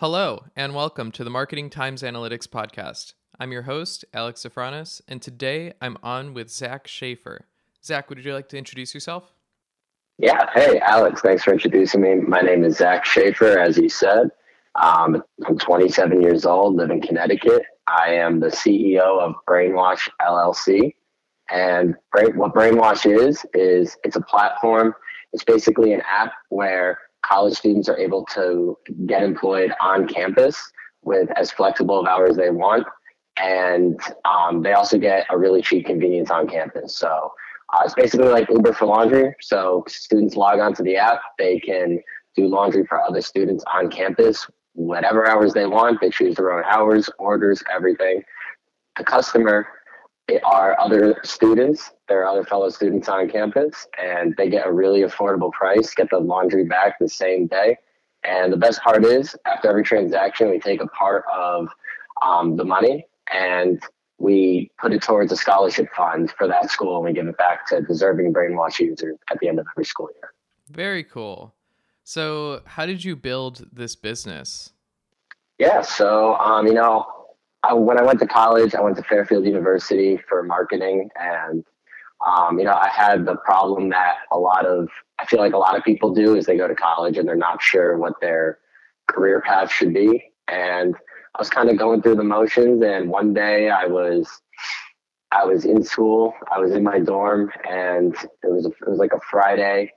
Hello, and welcome to the Marketing Times Analytics Podcast. I'm your host, Alex Zafranis, and today I'm on with Zach Schaefer. Zach, would you like to introduce yourself? Yeah, hey, Alex, thanks for introducing me. My name is Zach Schaefer, as you said. Um, I'm 27 years old, live in Connecticut. I am the CEO of Brainwash LLC. And what Brainwash is, is it's a platform. It's basically an app where college students are able to get employed on campus with as flexible of hours they want. And um, they also get a really cheap convenience on campus. So uh, it's basically like Uber for laundry. So students log onto the app, they can do laundry for other students on campus, whatever hours they want. They choose their own hours, orders, everything. The customer are other students. There are other fellow students on campus, and they get a really affordable price, get the laundry back the same day. And the best part is, after every transaction, we take a part of um, the money and we put it towards a scholarship fund for that school, and we give it back to deserving brainwash users at the end of every school year. Very cool. So, how did you build this business? Yeah, so um, you know, I, when I went to college, I went to Fairfield University for marketing, and um, you know, I had the problem that a lot of I feel like a lot of people do is they go to college and they're not sure what their career path should be, and I was kind of going through the motions. And one day, I was I was in school, I was in my dorm, and it was a, it was like a Friday,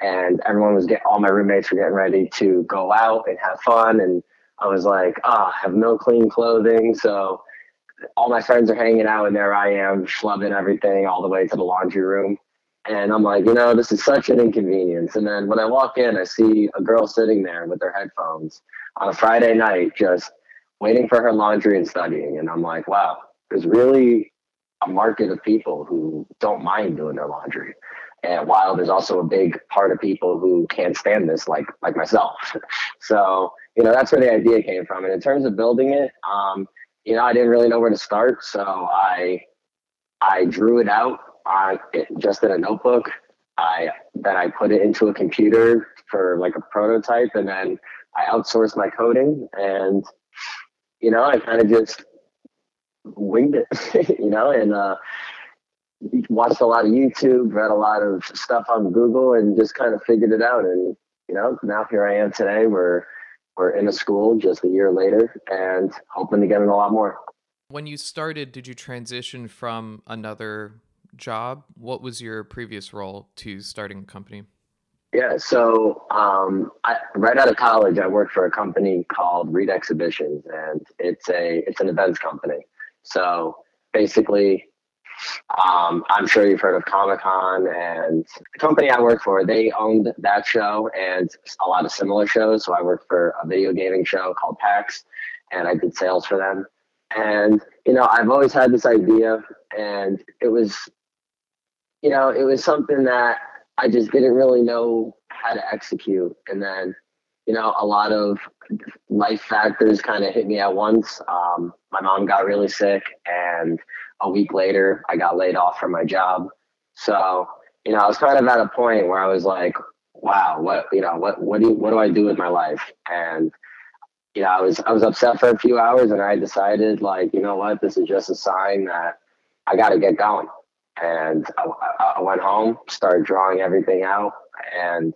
and everyone was getting all my roommates were getting ready to go out and have fun and I was like, ah, I have no clean clothing. So all my friends are hanging out, and there I am, schlubbing everything all the way to the laundry room. And I'm like, you know, this is such an inconvenience. And then when I walk in, I see a girl sitting there with her headphones on a Friday night, just waiting for her laundry and studying. And I'm like, wow, there's really a market of people who don't mind doing their laundry. And while there's also a big part of people who can't stand this, like like myself. so you know, that's where the idea came from. And in terms of building it, um, you know, I didn't really know where to start, so I I drew it out on just in a notebook. I then I put it into a computer for like a prototype, and then I outsourced my coding, and you know, I kind of just winged it, you know, and uh, watched a lot of YouTube, read a lot of stuff on Google, and just kind of figured it out. And you know, now here I am today, where we're in a school just a year later and hoping to get in a lot more. When you started, did you transition from another job? What was your previous role to starting a company? Yeah, so um, I, right out of college, I worked for a company called Reed Exhibitions, and it's a it's an events company. So basically, um, I'm sure you've heard of Comic Con and the company I work for, they owned that show and a lot of similar shows. So I worked for a video gaming show called PAX and I did sales for them. And, you know, I've always had this idea and it was, you know, it was something that I just didn't really know how to execute. And then, you know, a lot of life factors kind of hit me at once. Um, my mom got really sick and a week later, I got laid off from my job. So, you know, I was kind of at a point where I was like, wow, what, you know, what, what do, what do I do with my life? And, you know, I was, I was upset for a few hours and I decided like, you know what, this is just a sign that I got to get going. And I, I went home, started drawing everything out. And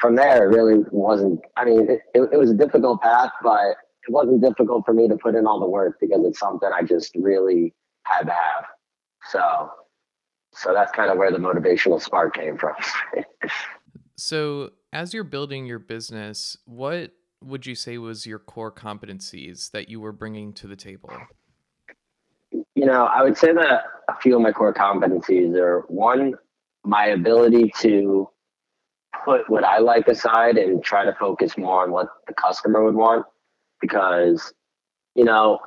from there, it really wasn't, I mean, it, it, it was a difficult path, but it wasn't difficult for me to put in all the work because it's something I just really had to have. So, so that's kind of where the motivational spark came from. so, as you're building your business, what would you say was your core competencies that you were bringing to the table? You know, I would say that a few of my core competencies are one, my ability to put what I like aside and try to focus more on what the customer would want. Because, you know,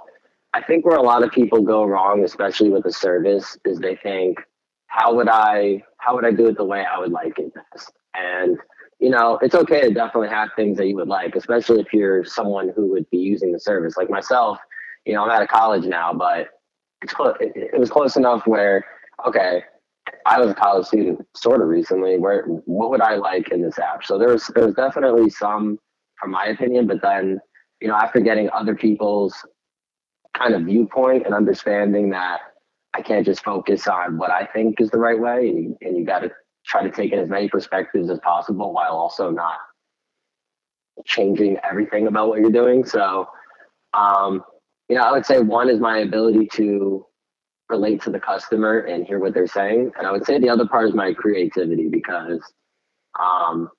I think where a lot of people go wrong, especially with a service, is they think, how would I how would I do it the way I would like it best? And you know, it's okay to definitely have things that you would like, especially if you're someone who would be using the service. Like myself, you know, I'm out of college now, but it was close enough where okay, I was a college student sort of recently. Where what would I like in this app? So there's there's definitely some, from my opinion, but then you know, after getting other people's kind of viewpoint and understanding that I can't just focus on what I think is the right way, and you, got to try to take in as many perspectives as possible while also not changing everything about what you're doing. So, um, you know, I would say one is my ability to relate to the customer and hear what they're saying, and I would say the other part is my creativity because, um,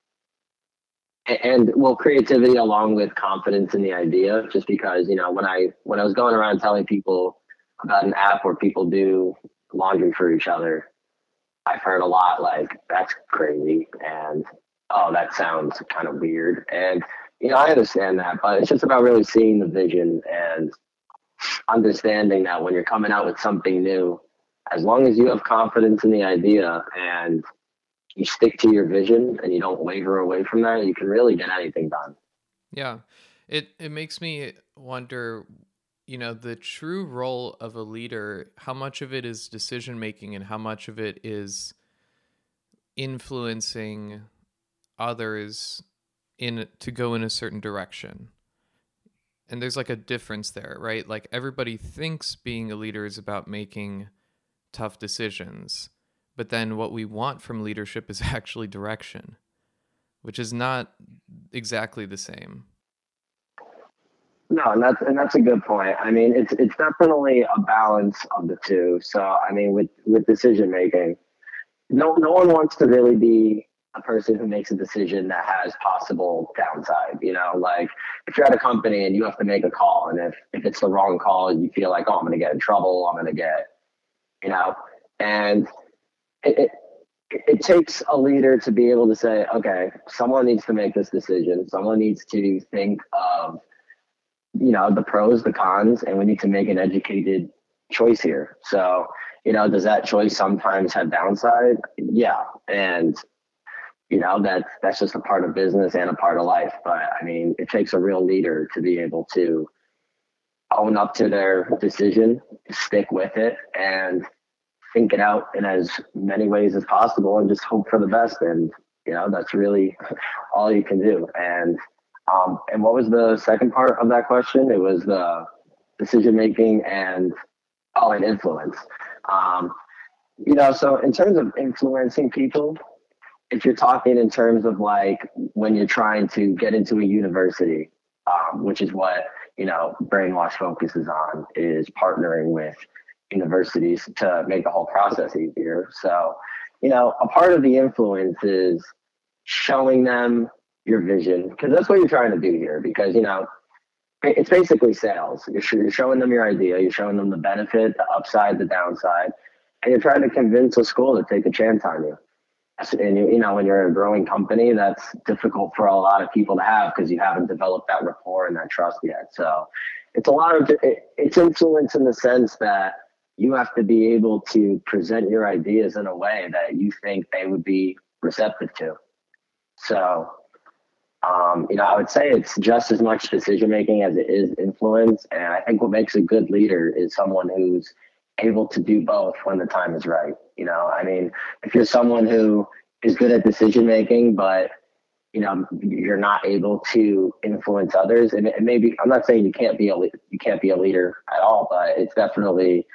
and well, creativity along with confidence in the idea. Just because you know, when I when I was going around telling people about an app where people do laundry for each other, I've heard a lot like that's crazy and oh that sounds kind of weird and you know I understand that but it's just about really seeing the vision and understanding that when you're coming out with something new as long as you have confidence in the idea and you stick to your vision and you don't waver away from that you can really get anything done. Yeah. It it makes me wonder you know the true role of a leader how much of it is decision making and how much of it is influencing others in to go in a certain direction. And there's like a difference there right? Like everybody thinks being a leader is about making tough decisions but then what we want from leadership is actually direction which is not exactly the same no, and that's and that's a good point. I mean, it's it's definitely a balance of the two. So, I mean, with with decision making, no no one wants to really be a person who makes a decision that has possible downside. You know, like if you're at a company and you have to make a call, and if if it's the wrong call, you feel like, oh, I'm going to get in trouble. I'm going to get, you know, and it, it it takes a leader to be able to say, okay, someone needs to make this decision. Someone needs to think of you know the pros the cons and we need to make an educated choice here. So you know does that choice sometimes have downside? Yeah. And you know that's that's just a part of business and a part of life. But i mean it takes a real leader to be able to own up to their decision stick with it and think it out in as many ways as possible and just hope for the best and you know that's really all you can do and um, and what was the second part of that question? It was the decision making and oh, and influence. Um, you know, so in terms of influencing people, if you're talking in terms of like when you're trying to get into a university, um, which is what you know brainwash focuses on, is partnering with universities to make the whole process easier. So, you know, a part of the influence is showing them your vision because that's what you're trying to do here because you know it's basically sales. You're, showing them your idea you're showing them the benefit the upside the downside and you're trying to convince a school to take a chance on you. And you, you know when you're a growing company that's difficult for a lot of people to have because you haven't developed that rapport and that trust yet. So it's a lot of it's influence in the sense that you have to be able to present your ideas in a way that you think they would be receptive to so um, you know, I would say it's just as much decision making as it is influence. And I think what makes a good leader is someone who's able to do both when the time is right. You know, I mean, if you're someone who is good at decision making, but you know you're not able to influence others, and, maybe I'm not saying you can't be a you can't be a leader at all, but it's definitely,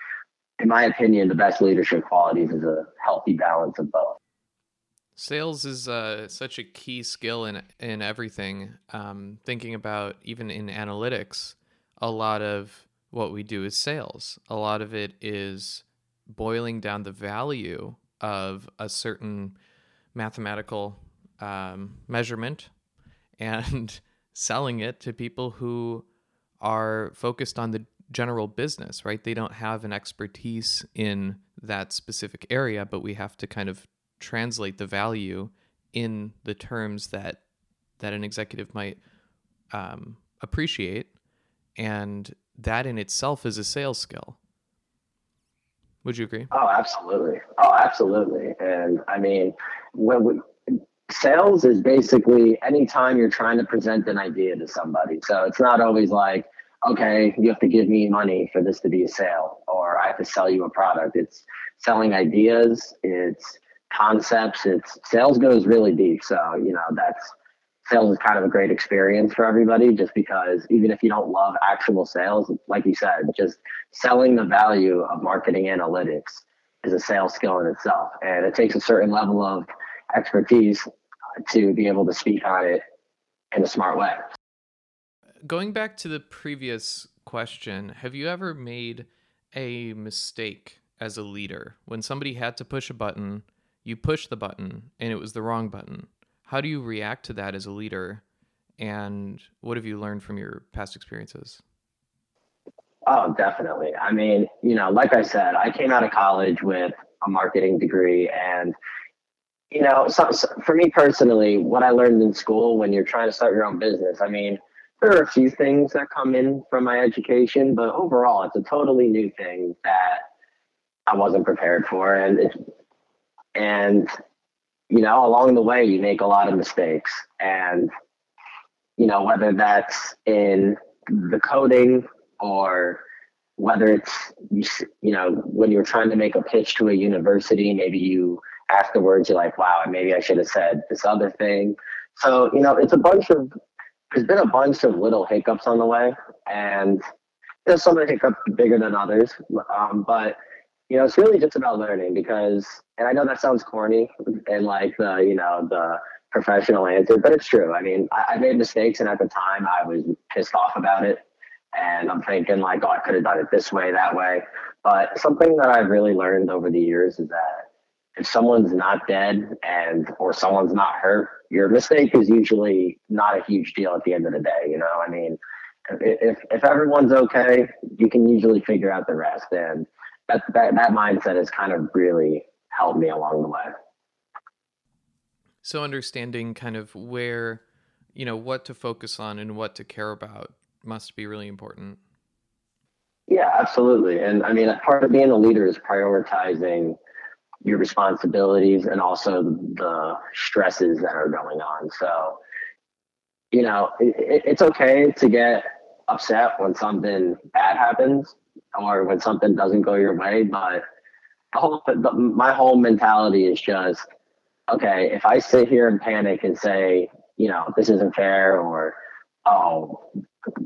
in my opinion, the best leadership qualities is a healthy balance of both. Sales is uh, such a key skill in in everything. Um, thinking about even in analytics, a lot of what we do is sales. A lot of it is boiling down the value of a certain mathematical um, measurement and selling it to people who are focused on the general business, right? They don't have an expertise in that specific area, but we have to kind of translate the value in the terms that that an executive might um, appreciate, and that in itself is a sales skill. Would you agree? Oh, absolutely. Oh, absolutely. And I mean, when we, sales is basically anytime you're trying to present an idea to somebody. So it's not always like, okay, you have to give me money for this to be a sale, or I have to sell you a product. It's selling ideas. It's concepts. It's sales goes really deep. So, you know, that's sales is kind of a great experience for everybody just because even if you don't love actual sales, like you said, just selling the value of marketing analytics is a sales skill in itself. And it takes a certain level of expertise to be able to speak on it in a smart way. Going back to the previous question, have you ever made a mistake as a leader when somebody had to push a button, you push the button and it was the wrong button? How do you react to that as a leader? And what have you learned from your past experiences? Oh, definitely. I mean, you know, like I said, I came out of college with a marketing degree and you know, so, so for me personally, what I learned in school when you're trying to start your own business, I mean, there are a few things that come in from my education, but overall, it's a totally new thing that I wasn't prepared for, and it, and you know, along the way, you make a lot of mistakes, and you know, whether that's in the coding or whether it's you, you know when you're trying to make a pitch to a university, maybe you afterwards you're like, wow, maybe I should have said this other thing. So, you know, it's a bunch of, there's been a bunch of little hiccups on the way. And there's some of the hiccups bigger than others. Um, but, you know, it's really just about learning because, and I know that sounds corny and like the, you know, the professional answer, but it's true. I mean, I, I made mistakes and at the time I was pissed off about it. And I'm thinking like, oh, I could have done it this way, that way. But something that I've really learned over the years is that if someone's not dead and or someone's not hurt, your mistake is usually not a huge deal at the end of the day. You know, I mean, if if everyone's okay, you can usually figure out the rest, and that that that mindset has kind of really helped me along the way. So understanding kind of where, you know, what to focus on and what to care about must be really important. Yeah, absolutely. And I mean, part of being a leader is prioritizing your responsibilities and also the stresses that are going on. So, you know, it, it's okay to get upset when something bad happens or when something doesn't go your way, but the whole, the, my whole mentality is just, okay, if I sit here and panic and say, you know, this isn't fair or, oh,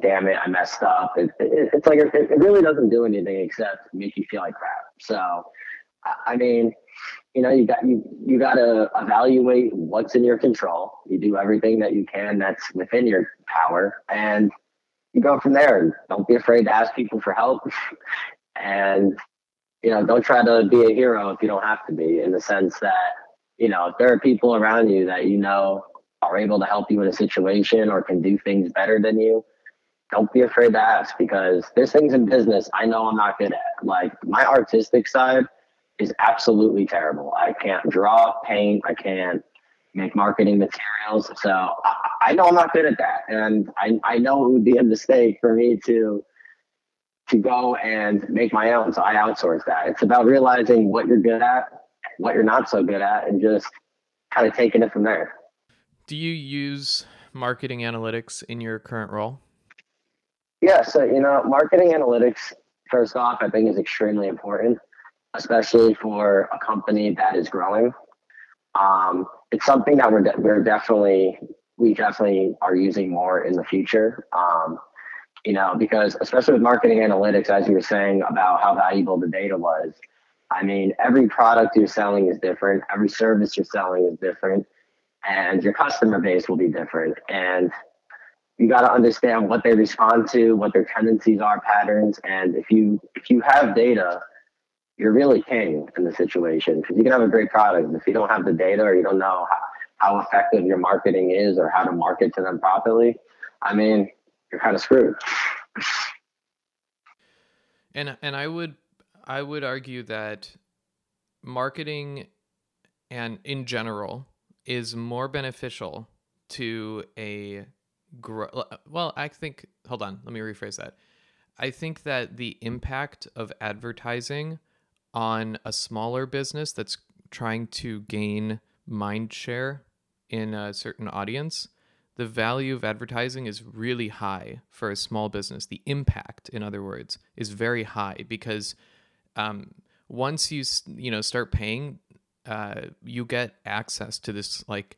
damn it, I messed up. It, it, it's like, it, it really doesn't do anything except make you feel like crap. So, I mean, you know, you got you you got to evaluate what's in your control. You do everything that you can that's within your power, and you go from there. Don't be afraid to ask people for help, and you know, don't try to be a hero if you don't have to be. In the sense that you know, if there are people around you that you know are able to help you in a situation or can do things better than you, don't be afraid to ask because there's things in business I know I'm not good at. Like my artistic side is absolutely terrible. I can't draw, paint, I can't make marketing materials. So I, I know I'm not good at that. And I, I know it would be a mistake for me to to go and make my own. So I outsource that. It's about realizing what you're good at, what you're not so good at, and just kind of taking it from there. Do you use marketing analytics in your current role? Yeah, so you know, marketing analytics, first off, I think is extremely important especially for a company that is growing. Um, it's something that we're de- we're definitely we definitely are using more in the future. Um, you know, because especially with marketing analytics, as you were saying about how valuable the data was. I mean, every product you're selling is different. Every service you're selling is different, and your customer base will be different. And you got to understand what they respond to, what their tendencies are, patterns, and if you if you have data you're really king in the situation because you can have a great product. If you don't have the data or you don't know how, how effective your marketing is or how to market to them properly, I mean, you're kind of screwed. And and I would I would argue that marketing and in general is more beneficial to a grow well I think hold on let me rephrase that I think that the impact of advertising on a smaller business that's trying to gain mind share in a certain audience, the value of advertising is really high for a small business. The impact, in other words, is very high because um, once you you know start paying, uh, you get access to this like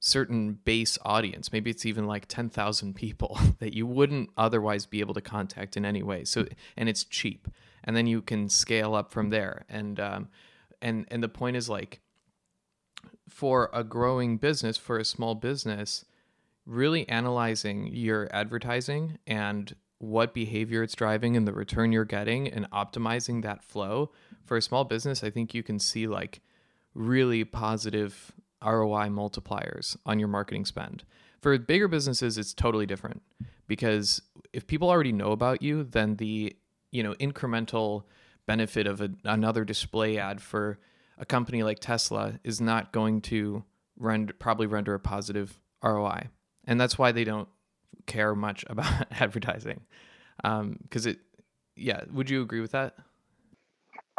certain base audience. Maybe it's even like 10,000 people that you wouldn't otherwise be able to contact in any way. So, and it's cheap. And then you can scale up from there. And, um, and, and the point is like, for a growing business, for a small business, really analyzing your advertising and what behavior it's driving and the return you're getting and optimizing that flow for a small business, I think you can see like really positive ROI multipliers on your marketing spend. For bigger businesses, it's totally different because if people already know about you, then the you know incremental benefit of a, another display ad for a company like Tesla is not going to render probably render a positive ROI, and that's why they don't care much about advertising. Because um, it yeah would you agree with that?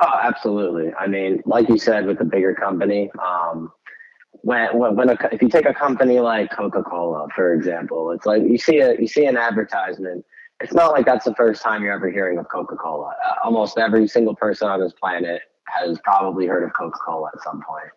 Oh absolutely. I mean like you said with the bigger company um, when when, when a, if you take a company like coca-cola for example it's like you see a you see an advertisement it's not like that's the first time you're ever hearing of coca-cola uh, almost every single person on this planet has probably heard of coca-cola at some point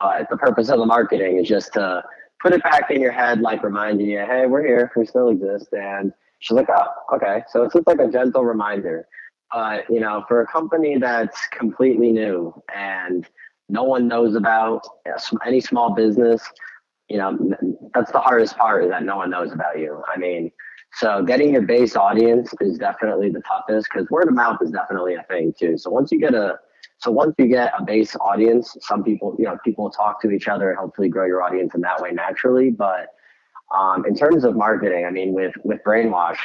but the purpose of the marketing is just to put it back in your head, like reminding you, hey, we're here, we still exist. And she's like, oh, okay. So it's just like a gentle reminder. But, you know, for a company that's completely new and no one knows about any small business, you know, that's the hardest part is that no one knows about you. I mean, so getting your base audience is definitely the toughest because word of mouth is definitely a thing too. So once you get a so once you get a base audience, some people, you know, people talk to each other and hopefully grow your audience in that way naturally. But um, in terms of marketing, I mean, with with Brainwash,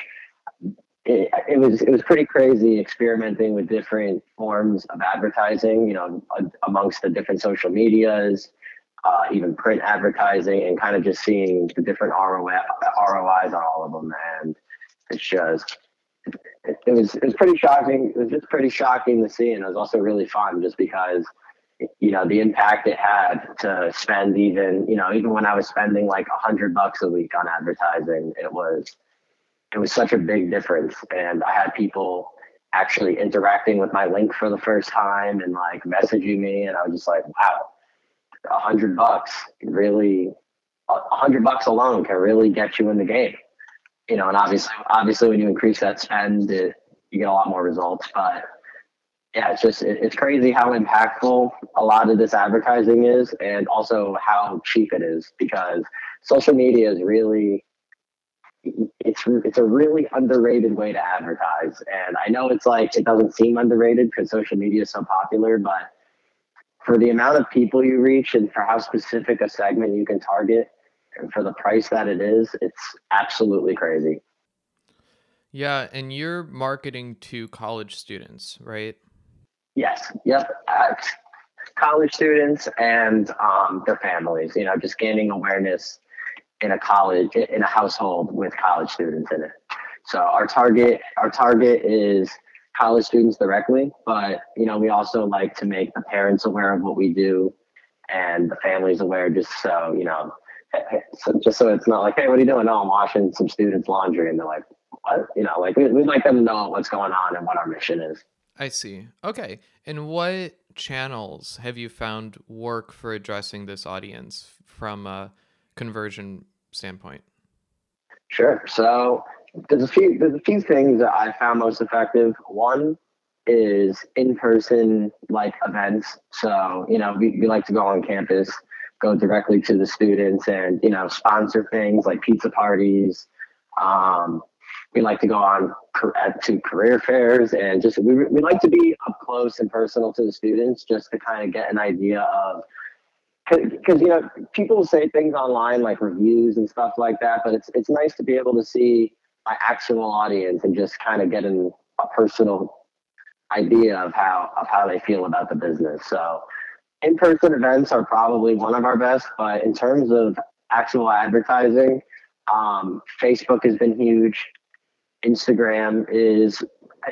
it, it, was it was pretty crazy experimenting with different forms of advertising. You know, amongst the different social medias, uh, even print advertising, and kind of just seeing the different ROI, ROIs on all of them. And it's just it, it was it was pretty shocking. It was just pretty shocking to see, and it was also really fun just because you know the impact it had to spend even you know even when I was spending like a hundred bucks a week on advertising, it was it was such a big difference, and I had people actually interacting with my link for the first time and like messaging me, and I was just like, wow, a hundred bucks really, a hundred bucks alone can really get you in the game you know, and obviously, obviously, when you increase that spend, it, you get a lot more results. But yeah, it's just it, it's crazy how impactful a lot of this advertising is, and also how cheap it is because social media is really it's it's a really underrated way to advertise. And I know it's like it doesn't seem underrated because social media is so popular, but for the amount of people you reach and for how specific a segment you can target, and for the price that it is, it's absolutely crazy. Yeah, and you're marketing to college students, right? Yes. Yep. Uh, college students and um, their families. You know, just gaining awareness in a college in a household with college students in it. So our target our target is college students directly, but you know we also like to make the parents aware of what we do and the families aware, just so you know eh, eh, so just so it's not like, hey, what are you doing? No, I'm washing some students' laundry, and they're like, what? You know, like we, would like them to know what's going on and what our mission is. I see. Okay, and what channels have you found work for addressing this audience from a conversion standpoint? Sure. So there's a few there's a few things that I found most effective. One is in-person like events. So you know we, we like to go on campus go directly to the students and you know sponsor things like pizza parties. Um, we like to go on to career fairs and just we, we like to be up close and personal to the students just to kind of get an idea of because you know people say things online like reviews and stuff like that but it's it's nice to be able to see my actual audience and just kind of getting a personal idea of how of how they feel about the business so in-person events are probably one of our best, but in terms of actual advertising, um, Facebook has been huge. Instagram is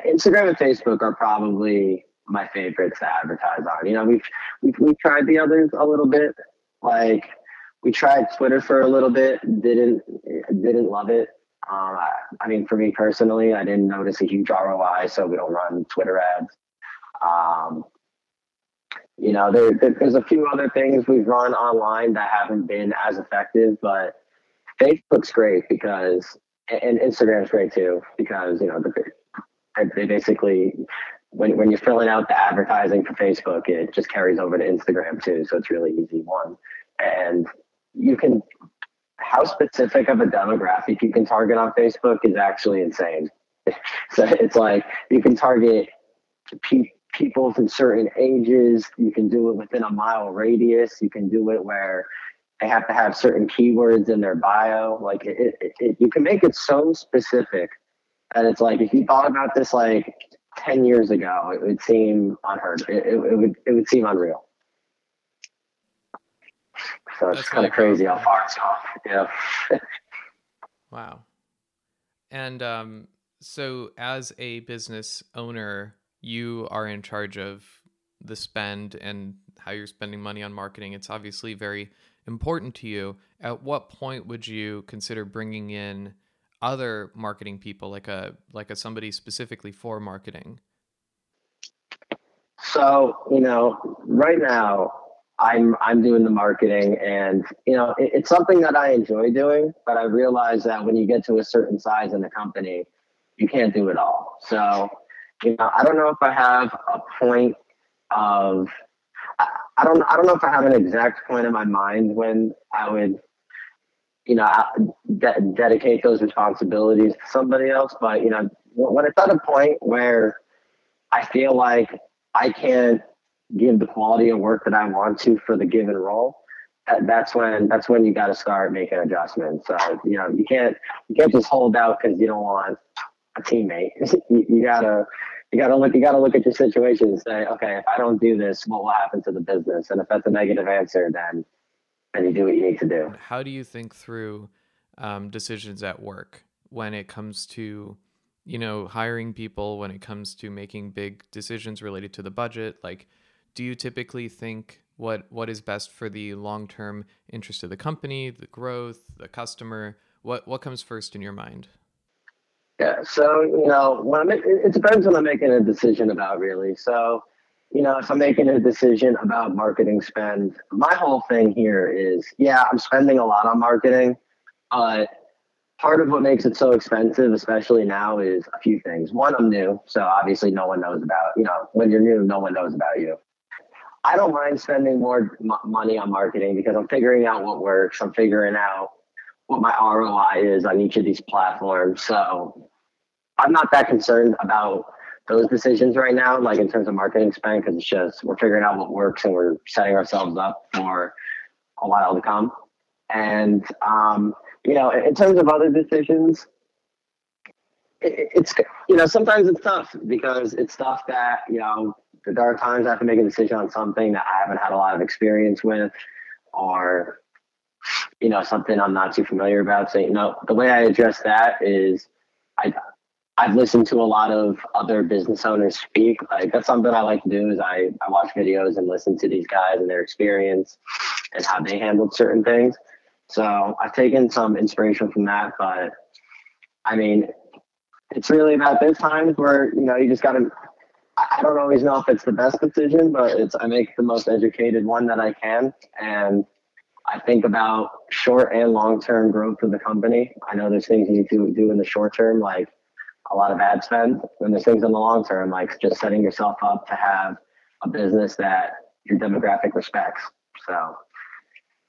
Instagram and Facebook are probably my favorites to advertise on. You know, we've we've, we've tried the others a little bit. Like we tried Twitter for a little bit, didn't didn't love it. Um, I, I mean, for me personally, I didn't notice a huge ROI, so we don't run Twitter ads. Um, you know, there, there, there's a few other things we've run online that haven't been as effective, but Facebook's great because, and Instagram's great too because you know they basically when when you're filling out the advertising for Facebook, it just carries over to Instagram too, so it's really easy one, and you can how specific of a demographic you can target on Facebook is actually insane. so it's like you can target pe- people from certain ages. You can do it within a mile radius. You can do it where they have to have certain keywords in their bio. Like it, it, it, you can make it so specific that it's like if you thought about this like ten years ago, it would seem unheard. It, it, it would it would seem unreal. So it's kind of crazy how far it's gone. Yeah. wow. And um, so, as a business owner, you are in charge of the spend and how you're spending money on marketing. It's obviously very important to you. At what point would you consider bringing in other marketing people, like a like a somebody specifically for marketing? So you know, right now I'm I'm doing the marketing, and you know, it, it's something that I enjoy doing. But I realize that when you get to a certain size in the company, you can't do it all. So you know, I don't know if I have a point of I, I don't I don't know if I have an exact point in my mind when I would you know de- dedicate those responsibilities to somebody else but you know when it's at a point where i feel like i can't give the quality of work that i want to for the given role that's when that's when you got to start making adjustments. So you know you can't you can't just hold out because you don't want a teammate. You, you gotta you gotta look you gotta look at your situation and say okay if i don't do this what will happen to the business? And if that's a negative answer then then you do what you need to do. How do you think through um, decisions at work when it comes to you know hiring people when it comes to making big decisions related to the budget? Like do you typically think what what is best for the long-term interest of the company the growth the customer what what comes first in your mind yeah. So, you know, when I'm, it depends when I'm making a decision about really. So, you know, if I'm making a decision about marketing spend, my whole thing here is, yeah, I'm spending a lot on marketing, but part of what makes it so expensive, especially now, is a few things. One, I'm new, so obviously no one knows about. You know, when you're new, no one knows about you. I don't mind spending more m- money on marketing because I'm figuring out what works. I'm figuring out what my ROI is on each of these platforms. So I'm not that concerned about those decisions right now, like in terms of marketing spend, because it's just we're figuring out what works and we're setting ourselves up for a while to come. And um, you know, in terms of other decisions, it, it's you know sometimes it's tough because it's stuff that you know there are times I have to make a decision on something that I haven't had a lot of experience with, or you know something I'm not too familiar about. So you know the way I address that is I I've listened to a lot of other business owners speak. Like that's something I like to do is I, I watch videos and listen to these guys and their experience and how they handled certain things. So I've taken some inspiration from that, but I mean, it's really about those times where, you know, you just gotta I don't always know if it's the best decision, but it's I make the most educated one that I can. And I think about short and long term growth of the company. I know there's things you need to do in the short term, like a lot of ad spend. And there's things in the long term, like just setting yourself up to have a business that your demographic respects. So,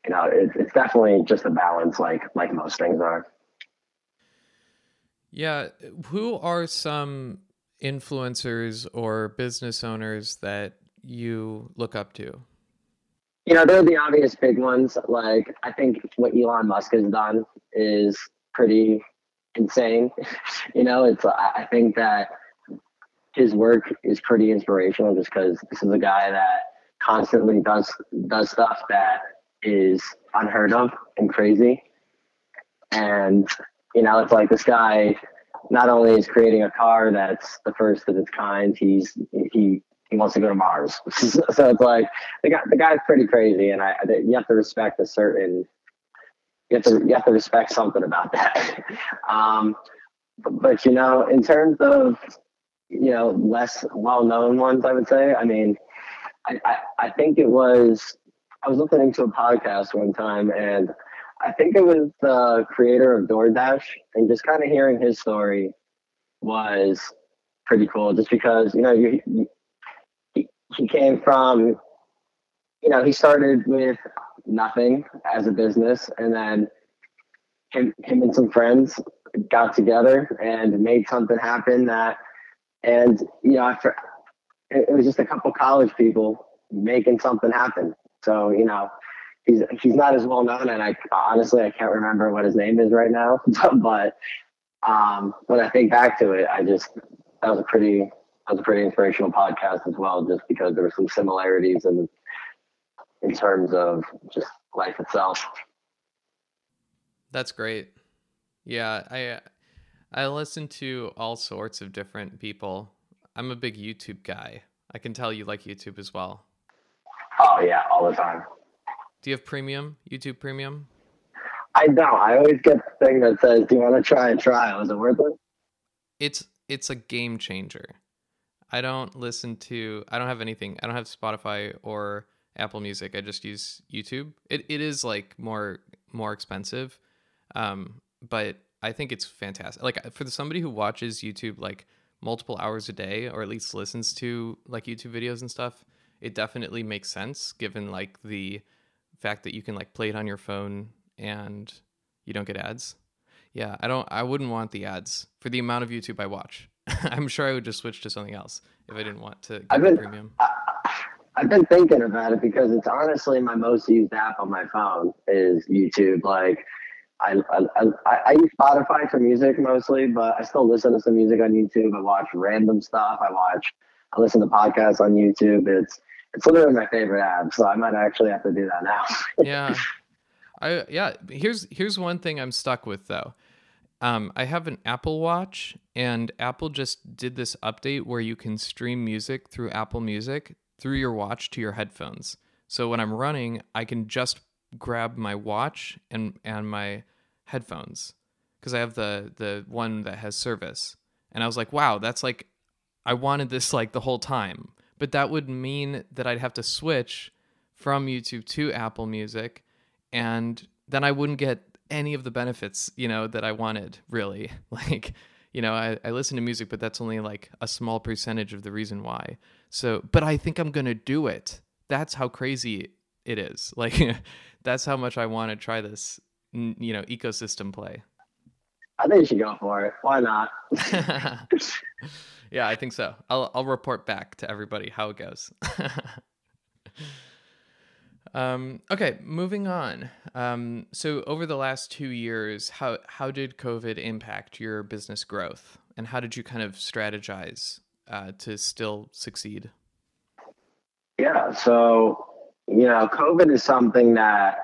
you know, it, it's definitely just a balance, like like most things are. Yeah, who are some influencers or business owners that you look up to? You know, they're the obvious big ones. Like, I think what Elon Musk has done is pretty insane. you know, it's I think that his work is pretty inspirational just because this is a guy that constantly does does stuff that is unheard of and crazy. And you know, it's like this guy not only is creating a car that's the first of its kind, he's he he wants to go to Mars. so it's like the guy the guy's pretty crazy, and I you have to respect a certain you have to you have to respect something about that. um, but, but, you know, in terms of you know less well known ones, I would say. I mean, I, I, I think it was I was listening to a podcast one time and I think it was the creator of DoorDash and just kind of hearing his story was pretty cool just because you know you, he, he came from you know he started with nothing as a business and then him him and some friends got together and made something happen that and you know after it was just a couple college people making something happen. So you know he's he's not as well known and i honestly i can't remember what his name is right now but um when i think back to it i just that was a pretty that was a pretty inspirational podcast as well just because there were some similarities in in terms of just life itself that's great yeah i I listen to all sorts of different people. I'm a big YouTube guy. I can tell you like YouTube as well. Oh yeah, all the time. Do you have premium? YouTube premium? I don't. I always get the thing that says, "Do you want to try a trial? Is it worth it?" It's it's a game changer. I don't listen to. I don't have anything. I don't have Spotify or Apple Music. I just use YouTube. It it is like more more expensive, um, but I think it's fantastic. Like for somebody who watches YouTube like multiple hours a day, or at least listens to like YouTube videos and stuff, it definitely makes sense given like the fact that you can like play it on your phone and you don't get ads. Yeah, I don't. I wouldn't want the ads for the amount of YouTube I watch. I'm sure I would just switch to something else if I didn't want to get I've been, premium. I, I've been thinking about it because it's honestly my most used app on my phone is YouTube. Like I, I, I, I use Spotify for music mostly, but I still listen to some music on YouTube. I watch random stuff. I watch, I listen to podcasts on YouTube. It's, it's literally my favorite app. So I might actually have to do that now. yeah. I, yeah. Here's, here's one thing I'm stuck with though. Um, I have an Apple Watch, and Apple just did this update where you can stream music through Apple Music through your watch to your headphones. So when I'm running, I can just grab my watch and and my headphones because I have the the one that has service. And I was like, wow, that's like I wanted this like the whole time. But that would mean that I'd have to switch from YouTube to Apple Music and then I wouldn't get any of the benefits, you know, that I wanted, really. Like, you know, I, I listen to music, but that's only like a small percentage of the reason why. So, but I think I'm going to do it. That's how crazy it is. Like, that's how much I want to try this, you know, ecosystem play. I think you should go for it. Why not? yeah, I think so. I'll I'll report back to everybody how it goes. um, okay, moving on. Um, so over the last two years, how how did COVID impact your business growth, and how did you kind of strategize uh, to still succeed? Yeah, so you know, COVID is something that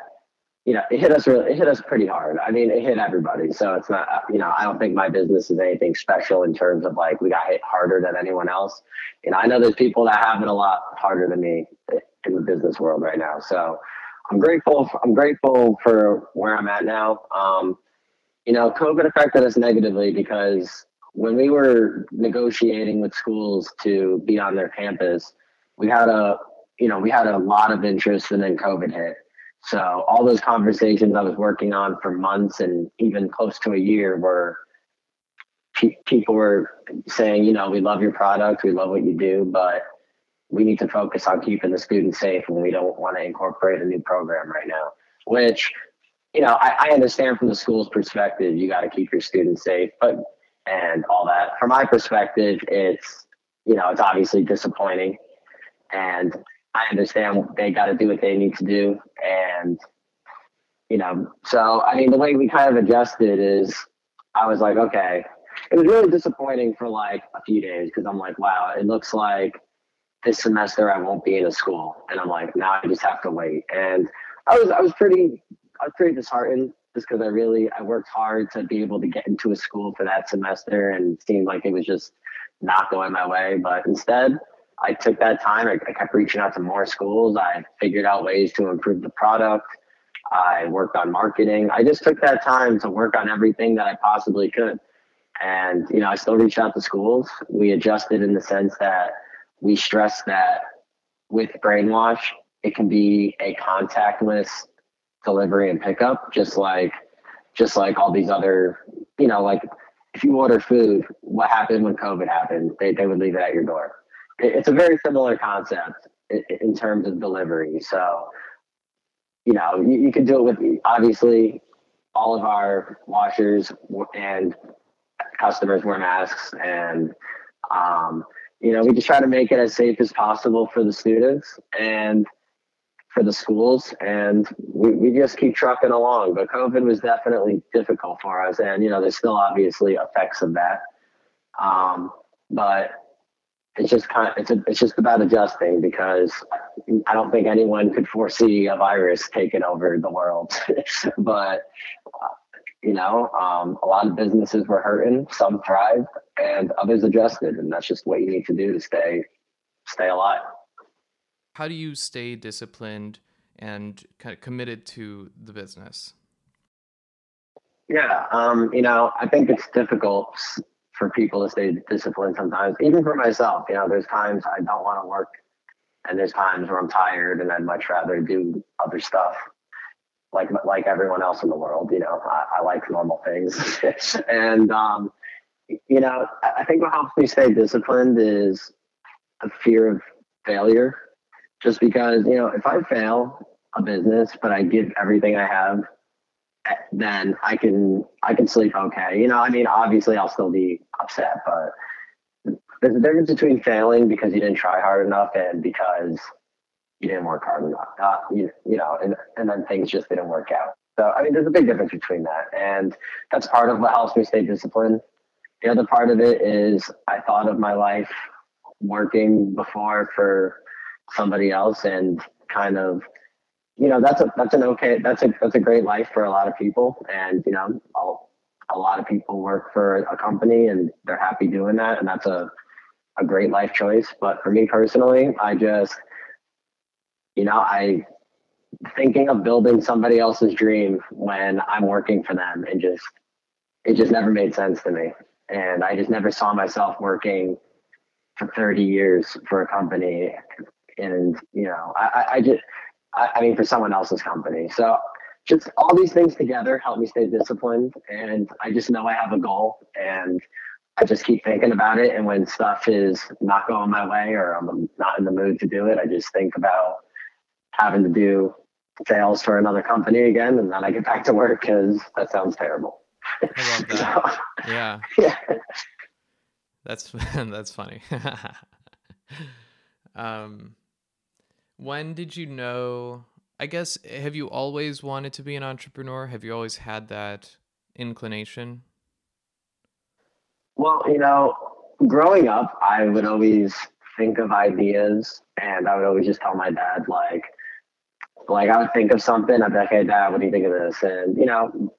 you know it hit us really, it hit us pretty hard. I mean, it hit everybody. So it's not you know I don't think my business is anything special in terms of like we got hit harder than anyone else. You know, I know there's people that have it a lot harder than me in the business world right now. So I'm grateful. I'm grateful for where I'm at now. Um, you know, COVID affected us negatively because when we were negotiating with schools to be on their campus, we had a you know, we had a lot of interest and then COVID hit. So all those conversations I was working on for months and even close to a year were pe- people were saying, you know, we love your product, we love what you do, but we need to focus on keeping the students safe and we don't want to incorporate a new program right now. Which, you know, I, I understand from the school's perspective, you got to keep your students safe, but and all that. From my perspective, it's you know, it's obviously disappointing. And I understand they got to do what they need to do. And, you know, so, I mean, the way we kind of adjusted is I was like, okay, it was really disappointing for like a few days because I'm like, wow, it looks like this semester I won't be in a school. And I'm like, now I just have to wait. And I was, I was pretty, I was pretty disheartened just because I really, I worked hard to be able to get into a school for that semester and it seemed like it was just not going my way. But instead, I took that time. I, I kept reaching out to more schools. I figured out ways to improve the product. I worked on marketing. I just took that time to work on everything that I possibly could. And, you know, I still reached out to schools. We adjusted in the sense that we stressed that with brainwash, it can be a contactless delivery and pickup, just like just like all these other, you know, like if you order food, what happened when COVID happened? They they would leave it at your door. It's a very similar concept in terms of delivery. So, you know, you, you could do it with obviously all of our washers and customers wear masks and um, you know we just try to make it as safe as possible for the students and for the schools. And we, we just keep trucking along. But covid was definitely difficult for us. And you know there's still obviously effects of that. Um, but it's just kind of it's a, it's just about adjusting because I don't think anyone could foresee a virus taking over the world. but you know, um, a lot of businesses were hurting, some thrived, and others adjusted, and that's just what you need to do to stay stay alive. How do you stay disciplined and kind of committed to the business? Yeah, um, you know, I think it's difficult for people to stay disciplined sometimes, even for myself. You know, there's times I don't want to work, and there's times where I'm tired and I'd much rather do other stuff like like everyone else in the world. You know, I, I like normal things, and um, you know, I think what helps me stay disciplined is a fear of failure. Just because you know, if I fail a business, but I give everything I have, then I can I can sleep okay. You know, I mean, obviously I'll still be upset, but there's a difference between failing because you didn't try hard enough and because you didn't work hard enough. Uh, you, you know, and, and then things just didn't work out. So, I mean, there's a big difference between that. And that's part of what helps me stay disciplined. The other part of it is I thought of my life working before for somebody else and kind of, you know, that's a, that's an okay, that's a, that's a great life for a lot of people. And, you know, I'll, a lot of people work for a company and they're happy doing that. And that's a, a great life choice. But for me personally, I just, you know, I thinking of building somebody else's dream when I'm working for them and just it just never made sense to me. And I just never saw myself working for 30 years for a company. And, you know, I, I just, I, I mean, for someone else's company. So just all these things together help me stay disciplined. And I just know I have a goal and I just keep thinking about it. And when stuff is not going my way or I'm not in the mood to do it, I just think about having to do sales for another company again, and then I get back to work because that sounds terrible. I love that. so, yeah. Yeah. That's that's funny. um, when did you know? I guess have you always wanted to be an entrepreneur? Have you always had that inclination? Well, you know, growing up, I would always think of ideas, and I would always just tell my dad like, like I would think of something, I'd be like, "Hey, Dad, what do you think of this?" And you know,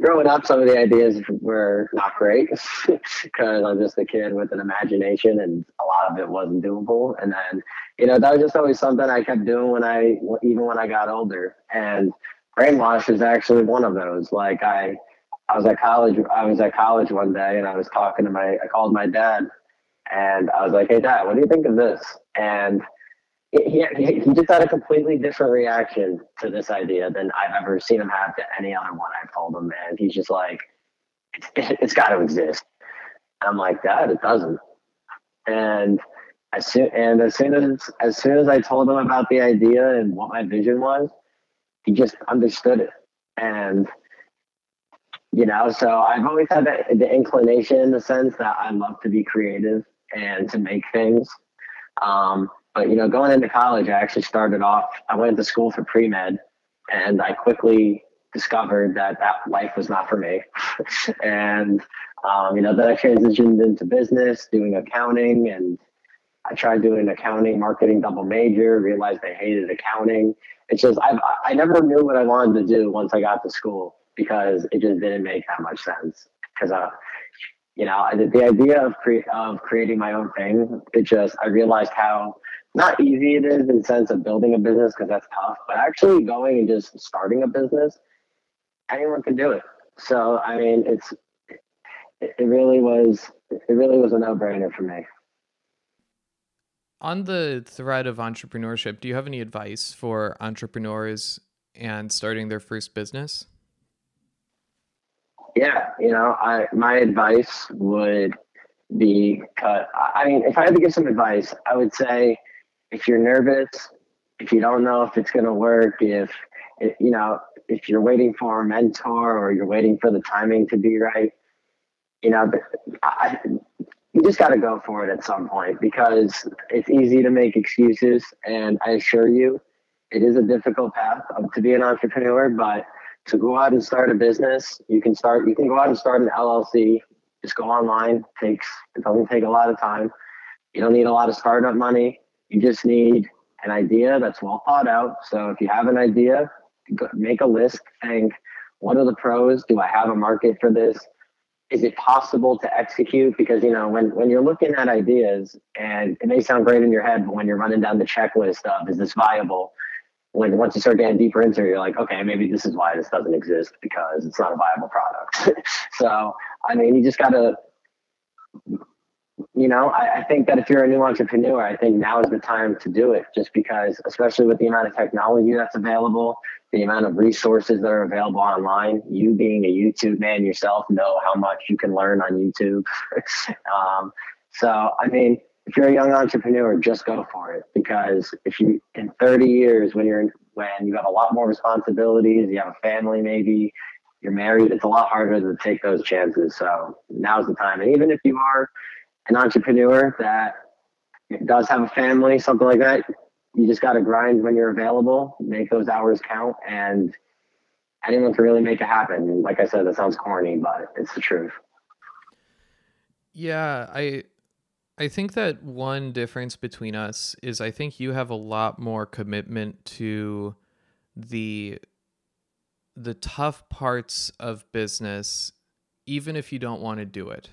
growing up, some of the ideas were not great because I'm just a kid with an imagination, and a lot of it wasn't doable. And then, you know, that was just always something I kept doing when I, even when I got older. And brainwash is actually one of those. Like I, I was at college. I was at college one day, and I was talking to my. I called my dad, and I was like, "Hey, Dad, what do you think of this?" And he, he, just had a completely different reaction to this idea than I've ever seen him have to any other one I've told him. And he's just like, it's, it's got to exist. I'm like, Dad, it doesn't. And as soon and as soon as as soon as I told him about the idea and what my vision was, he just understood it. And you know, so I've always had the, the inclination in the sense that I love to be creative and to make things. Um, but you know, going into college, I actually started off. I went to school for pre med, and I quickly discovered that that life was not for me. and um, you know, then I transitioned into business, doing accounting, and I tried doing accounting, marketing, double major. Realized I hated accounting. It's just I I never knew what I wanted to do once I got to school because it just didn't make that much sense. Because uh, you know, the, the idea of cre- of creating my own thing, it just I realized how not easy it is in sense of building a business because that's tough, but actually going and just starting a business, anyone can do it. So I mean, it's it really was it really was a no brainer for me. on the thread of entrepreneurship, do you have any advice for entrepreneurs and starting their first business? Yeah, you know, I my advice would be cut. I mean, if I had to give some advice, I would say if you're nervous, if you don't know if it's going to work, if, if you know, if you're waiting for a mentor or you're waiting for the timing to be right, you know, I, you just got to go for it at some point because it's easy to make excuses. And I assure you, it is a difficult path to be an entrepreneur, but to go out and start a business, you can start, you can go out and start an LLC, just go online. It takes, it doesn't take a lot of time. You don't need a lot of startup money. You just need an idea that's well thought out. So if you have an idea, make a list, think, what are the pros? Do I have a market for this? Is it possible to execute? Because you know, when when you're looking at ideas, and it may sound great in your head, but when you're running down the checklist of is this viable, when once you start getting deeper into it, you're like, okay, maybe this is why this doesn't exist because it's not a viable product. so I mean, you just gotta you know, I, I, think that if you're a new entrepreneur, I think now is the time to do it just because, especially with the amount of technology that's available, the amount of resources that are available online, you being a YouTube man yourself know how much you can learn on YouTube. um, so, I mean, if you're a young entrepreneur, just go for it because if you, in 30 years, when you're, when you have a lot more responsibilities, you have a family, maybe you're married, it's a lot harder to take those chances. So now's the time. And even if you are, an entrepreneur that does have a family, something like that, you just got to grind when you're available, make those hours count, and anyone can really make it happen. Like I said, that sounds corny, but it's the truth. Yeah, I I think that one difference between us is I think you have a lot more commitment to the the tough parts of business even if you don't want to do it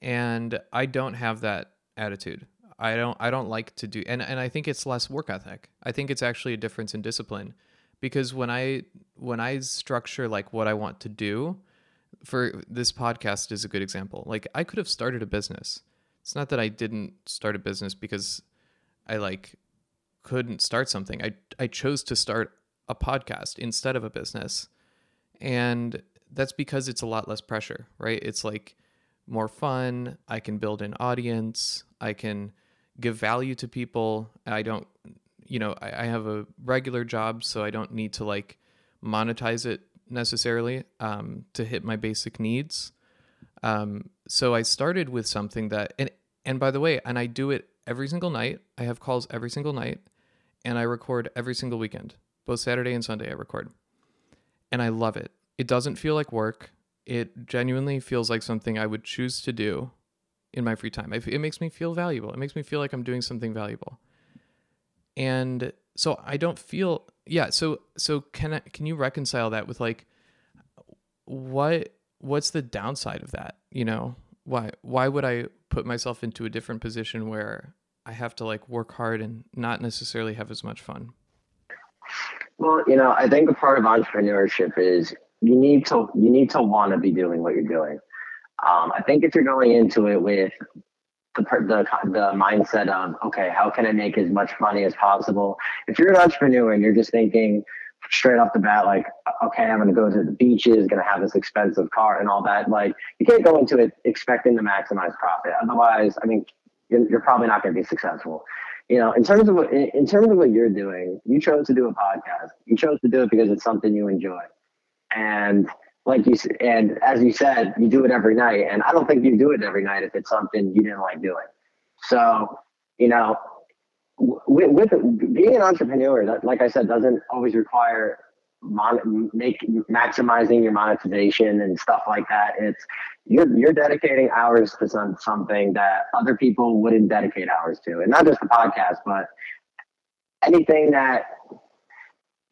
and I don't have that attitude. I don't I don't like to do and and I think it's less work ethic. I think it's actually a difference in discipline because when I when I structure like what I want to do for this podcast is a good example. Like I could have started a business. It's not that I didn't start a business because I like couldn't start something. I I chose to start a podcast instead of a business. And that's because it's a lot less pressure, right? It's like more fun. I can build an audience. I can give value to people. I don't, you know, I, I have a regular job, so I don't need to like monetize it necessarily um, to hit my basic needs. Um, so I started with something that, and and by the way, and I do it every single night. I have calls every single night, and I record every single weekend, both Saturday and Sunday. I record, and I love it. It doesn't feel like work it genuinely feels like something I would choose to do in my free time. It, makes me feel valuable. It makes me feel like I'm doing something valuable. And so I don't feel yeah, so so can I, can you reconcile that with like what what's the downside of that, you know? Why why would I put myself into a different position where I have to like work hard and not necessarily have as much fun? Well, you know, I think a part of entrepreneurship is you need to you need to want to be doing what you're doing. Um, I think if you're going into it with the, the the mindset of okay, how can I make as much money as possible? If you're an entrepreneur and you're just thinking straight off the bat, like okay, I'm going to go to the beaches, going to have this expensive car and all that, like you can't go into it expecting to maximize profit. Otherwise, I mean, you're, you're probably not going to be successful you know, in terms of what, in terms of what you're doing, you chose to do a podcast. You chose to do it because it's something you enjoy and like you and as you said, you do it every night, and I don't think you do it every night if it's something you didn't like doing. So, you know, with, with being an entrepreneur, that like I said, doesn't always require mon- make maximizing your monetization and stuff like that. It's you're you're dedicating hours to some, something that other people wouldn't dedicate hours to, and not just the podcast, but anything that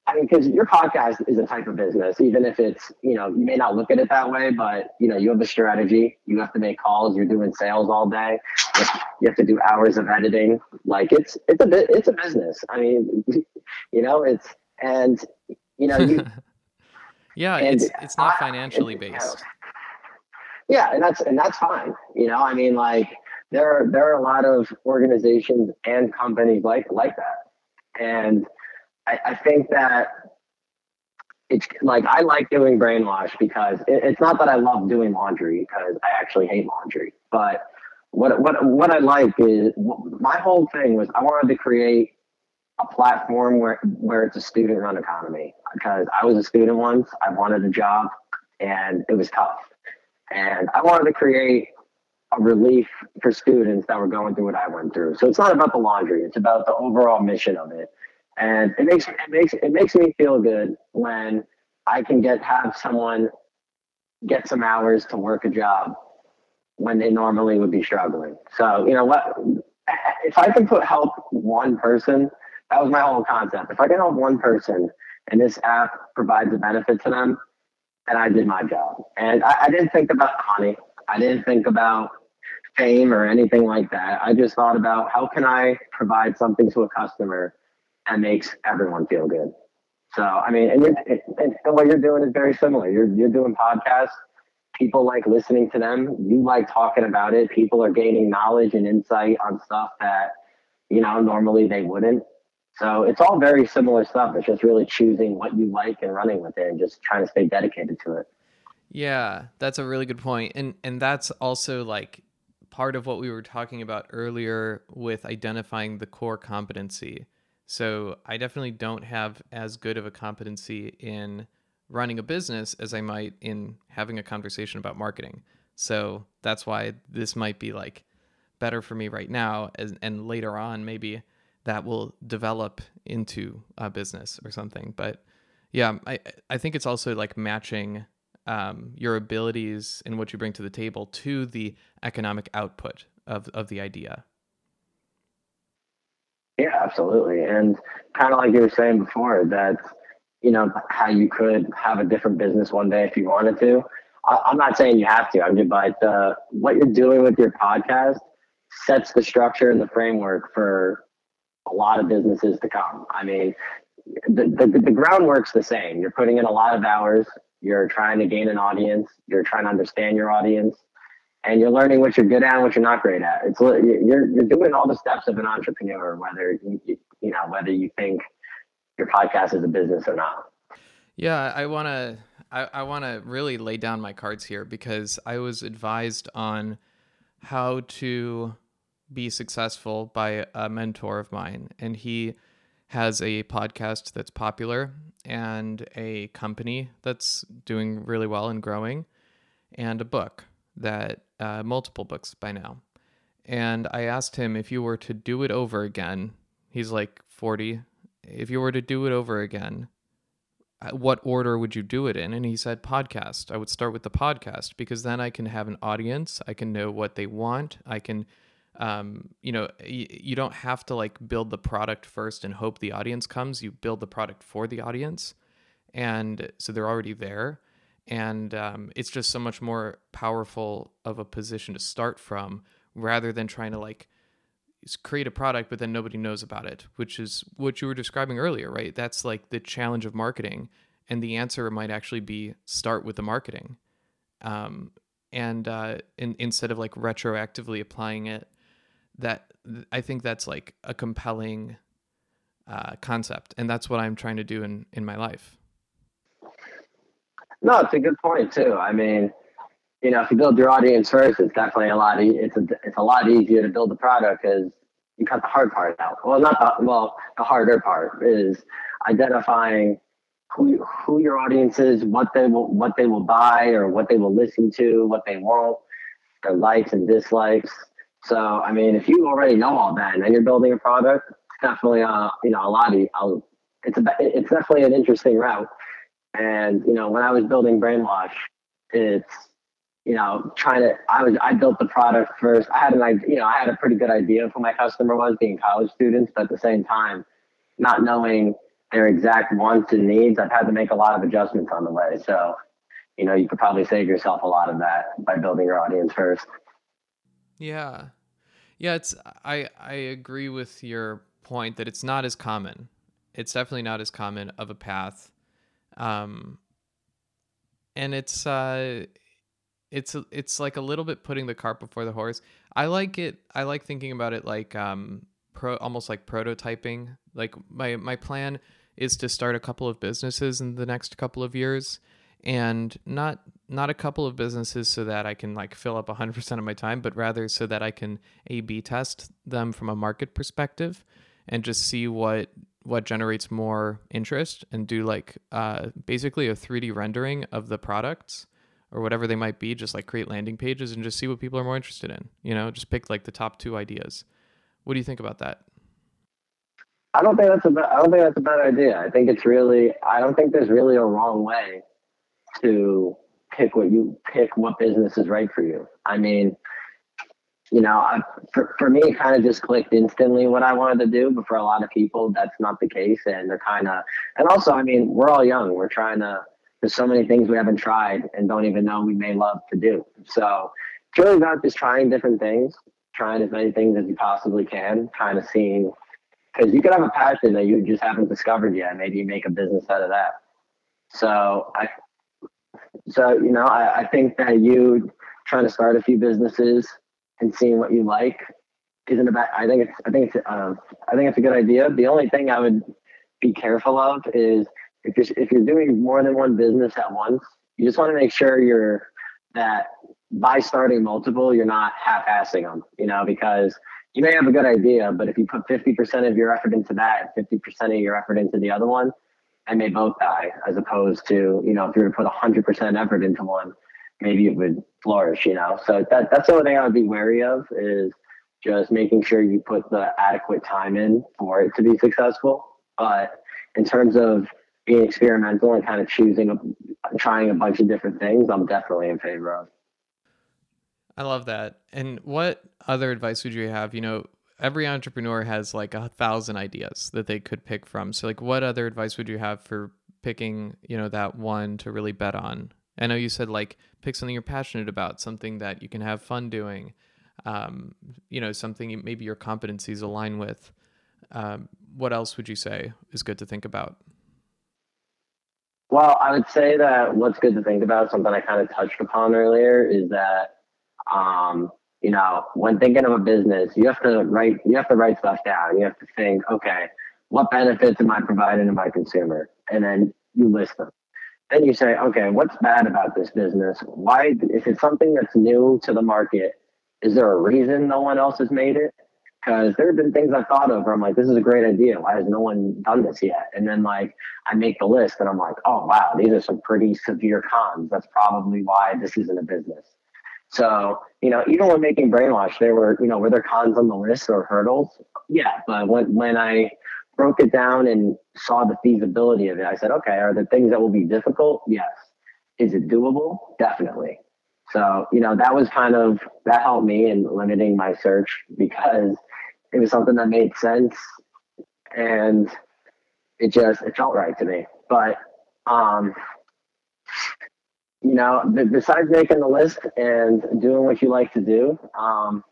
I mean, because your podcast is a type of business, even if it's, you know, you may not look at it that way, but, you know, you have a strategy. You have to make calls. You're doing sales all day. You have to do hours of editing. Like it's, it's a, bit, it's a business. I mean, you know, it's, and, you know, you, yeah, and it's, it's not financially based. yeah. And that's, and that's fine. You know, I mean, like, there are there are a lot of organizations and companies like like that, and I, I think that it's like I like doing brainwash because it, it's not that I love doing laundry because I actually hate laundry, but what what what I like is my whole thing was I wanted to create a platform where where it's a student run economy because I was a student once. I wanted a job and it was tough, and I wanted to create a relief for students that were going through what I went through. So it's not about the laundry; it's about the overall mission of it and it makes it makes it makes me feel good when I can get have someone get some hours to work a job when they normally would be struggling. So you know what? If I can put help one person, that was my whole concept. If I can help one person, and this app provides a benefit to them, then I did my job. And I, I didn't think about money. I didn't think about fame or anything like that. I just thought about how can I provide something to a customer and makes everyone feel good. So I mean, and, and, and what you're doing is very similar. You're you're doing podcasts. People like listening to them. You like talking about it. People are gaining knowledge and insight on stuff that you know normally they wouldn't. So it's all very similar stuff. It's just really choosing what you like and running with it, and just trying to stay dedicated to it. Yeah, that's a really good point, and and that's also like part of what we were talking about earlier with identifying the core competency so I definitely don't have as good of a competency in running a business as I might in having a conversation about marketing. So that's why this might be like better for me right now as, and later on maybe that will develop into a business or something. But yeah, I I think it's also like matching um, your abilities and what you bring to the table to the economic output of, of the idea. Yeah, absolutely. And kind of like you were saying before, that, you know, how you could have a different business one day if you wanted to. I, am not saying you have to, I'm just, but uh, what you're doing with your podcast sets the structure and the framework for a lot of businesses to come. I mean, the, the, the groundwork's the same. You're putting in a lot of hours. You're trying to gain an audience. You're trying to understand your audience and you're learning what you're good at and what you're not great at. It's you're you're doing all the steps of an entrepreneur, whether you, you know whether you think your podcast is a business or not. Yeah, I want to I, I want to really lay down my cards here because I was advised on how to be successful by a mentor of mine, and he has a podcast that's popular and a company that's doing really well and growing, and a book that uh, multiple books by now. And I asked him if you were to do it over again, he's like 40. If you were to do it over again, uh, what order would you do it in? And he said podcast. I would start with the podcast because then I can have an audience. I can know what they want. I can, um, you know, y- you don't have to like build the product first and hope the audience comes. You build the product for the audience. And so they're already there and um, it's just so much more powerful of a position to start from rather than trying to like create a product but then nobody knows about it which is what you were describing earlier right? That's like the challenge of marketing and the answer might actually be start with the marketing. Um, and uh, in, instead of like retroactively applying it that i think that's like a compelling uh, concept and that's what i'm trying to do in in my life no, it's a good point too. I mean, you know, if you build your audience first, it's definitely a lot. E- it's a it's a lot easier to build the product because you cut the hard part out. Well, not the well, the harder part is identifying who who your audience is, what they will what they will buy or what they will listen to, what they won't, their likes and dislikes. So, I mean, if you already know all that and then you're building a product, it's definitely uh you know a lot of it's a it's definitely an interesting route. And you know, when I was building Brainwash, it's you know trying to I was I built the product first. I had an idea, you know, I had a pretty good idea of who my customer was, being college students, but at the same time, not knowing their exact wants and needs, I've had to make a lot of adjustments on the way. So, you know, you could probably save yourself a lot of that by building your audience first. Yeah. Yeah, it's I I agree with your point that it's not as common. It's definitely not as common of a path um, and it's uh, it's it's like a little bit putting the cart before the horse. I like it. I like thinking about it like um pro almost like prototyping. Like my my plan is to start a couple of businesses in the next couple of years and not not a couple of businesses so that I can like fill up 100% of my time, but rather so that I can A B test them from a market perspective and just see what what generates more interest and do like uh, basically a 3D rendering of the products or whatever they might be, just like create landing pages and just see what people are more interested in. You know, just pick like the top two ideas. What do you think about that? I don't think that's a bad, I don't think that's a bad idea. I think it's really I don't think there's really a wrong way to pick what you pick what business is right for you. I mean, you know, I, for, for me, it kind of just clicked instantly what I wanted to do. But for a lot of people, that's not the case. And they're kind of, and also, I mean, we're all young. We're trying to, there's so many things we haven't tried and don't even know we may love to do. So it's really about just trying different things, trying as many things as you possibly can, kind of seeing, because you could have a passion that you just haven't discovered yet. Maybe you make a business out of that. So I, so you know, I, I think that you trying to start a few businesses and seeing what you like isn't about. I think it's. I think it's. Um, I think it's a good idea. The only thing I would be careful of is if you're if you're doing more than one business at once, you just want to make sure you're that by starting multiple, you're not half-assing them. You know, because you may have a good idea, but if you put 50% of your effort into that and 50% of your effort into the other one, and they both die, as opposed to, you know, if you were to put 100% effort into one, maybe it would flourish, you know? So that, that's the only thing I would be wary of is just making sure you put the adequate time in for it to be successful. But in terms of being experimental and kind of choosing, a, trying a bunch of different things, I'm definitely in favor of. I love that. And what other advice would you have? You know, every entrepreneur has like a thousand ideas that they could pick from. So like what other advice would you have for picking, you know, that one to really bet on? I know you said like pick something you're passionate about, something that you can have fun doing, um, you know, something maybe your competencies align with. Um, what else would you say is good to think about? Well, I would say that what's good to think about, something I kind of touched upon earlier, is that um, you know, when thinking of a business, you have to write you have to write stuff down. You have to think, okay, what benefits am I providing to my consumer? And then you list them. Then you say, okay, what's bad about this business? Why if it's something that's new to the market, is there a reason no one else has made it? Because there have been things I've thought of where I'm like, this is a great idea. Why has no one done this yet? And then like I make the list and I'm like, oh wow, these are some pretty severe cons. That's probably why this isn't a business. So, you know, even when making brainwash, there were, you know, were there cons on the list or hurdles? Yeah. But when, when I broke it down and saw the feasibility of it, I said, okay, are there things that will be difficult? Yes. Is it doable? Definitely. So, you know, that was kind of, that helped me in limiting my search because it was something that made sense and it just, it felt right to me. But, um, you know, besides making the list and doing what you like to do, um,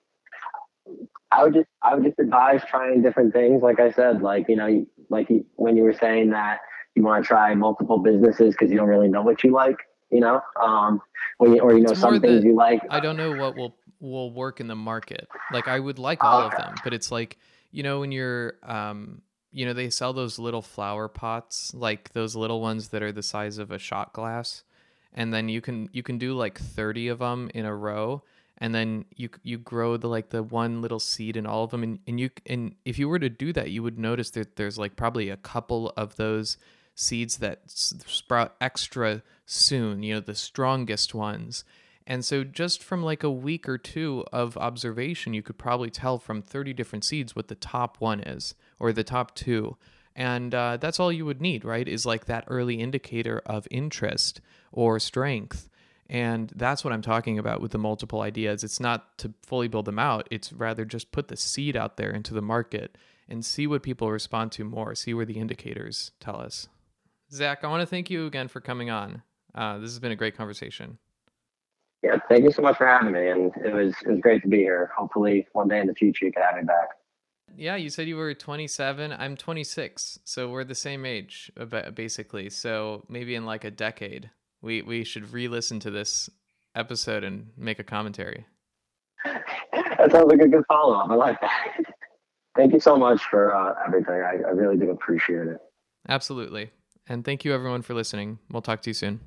I would just I would just advise trying different things. Like I said, like you know, like you, when you were saying that you want to try multiple businesses because you don't really know what you like, you know, um, or you, or you know some things you like. I don't know what will will work in the market. Like I would like all okay. of them, but it's like you know when you're um, you know they sell those little flower pots, like those little ones that are the size of a shot glass and then you can you can do like 30 of them in a row and then you you grow the like the one little seed in all of them and, and you and if you were to do that you would notice that there's like probably a couple of those seeds that sprout extra soon you know the strongest ones and so just from like a week or two of observation you could probably tell from 30 different seeds what the top one is or the top two and uh, that's all you would need right is like that early indicator of interest or strength. And that's what I'm talking about with the multiple ideas. It's not to fully build them out, it's rather just put the seed out there into the market and see what people respond to more, see where the indicators tell us. Zach, I want to thank you again for coming on. Uh, this has been a great conversation. Yeah, thank you so much for having me, and it was it was great to be here. Hopefully, one day in the future, you can have me back. Yeah, you said you were 27. I'm 26, so we're the same age, basically. So maybe in like a decade, we we should re-listen to this episode and make a commentary. that sounds like a good follow up. I like that. Thank you so much for uh, everything. I, I really do appreciate it. Absolutely. And thank you, everyone, for listening. We'll talk to you soon.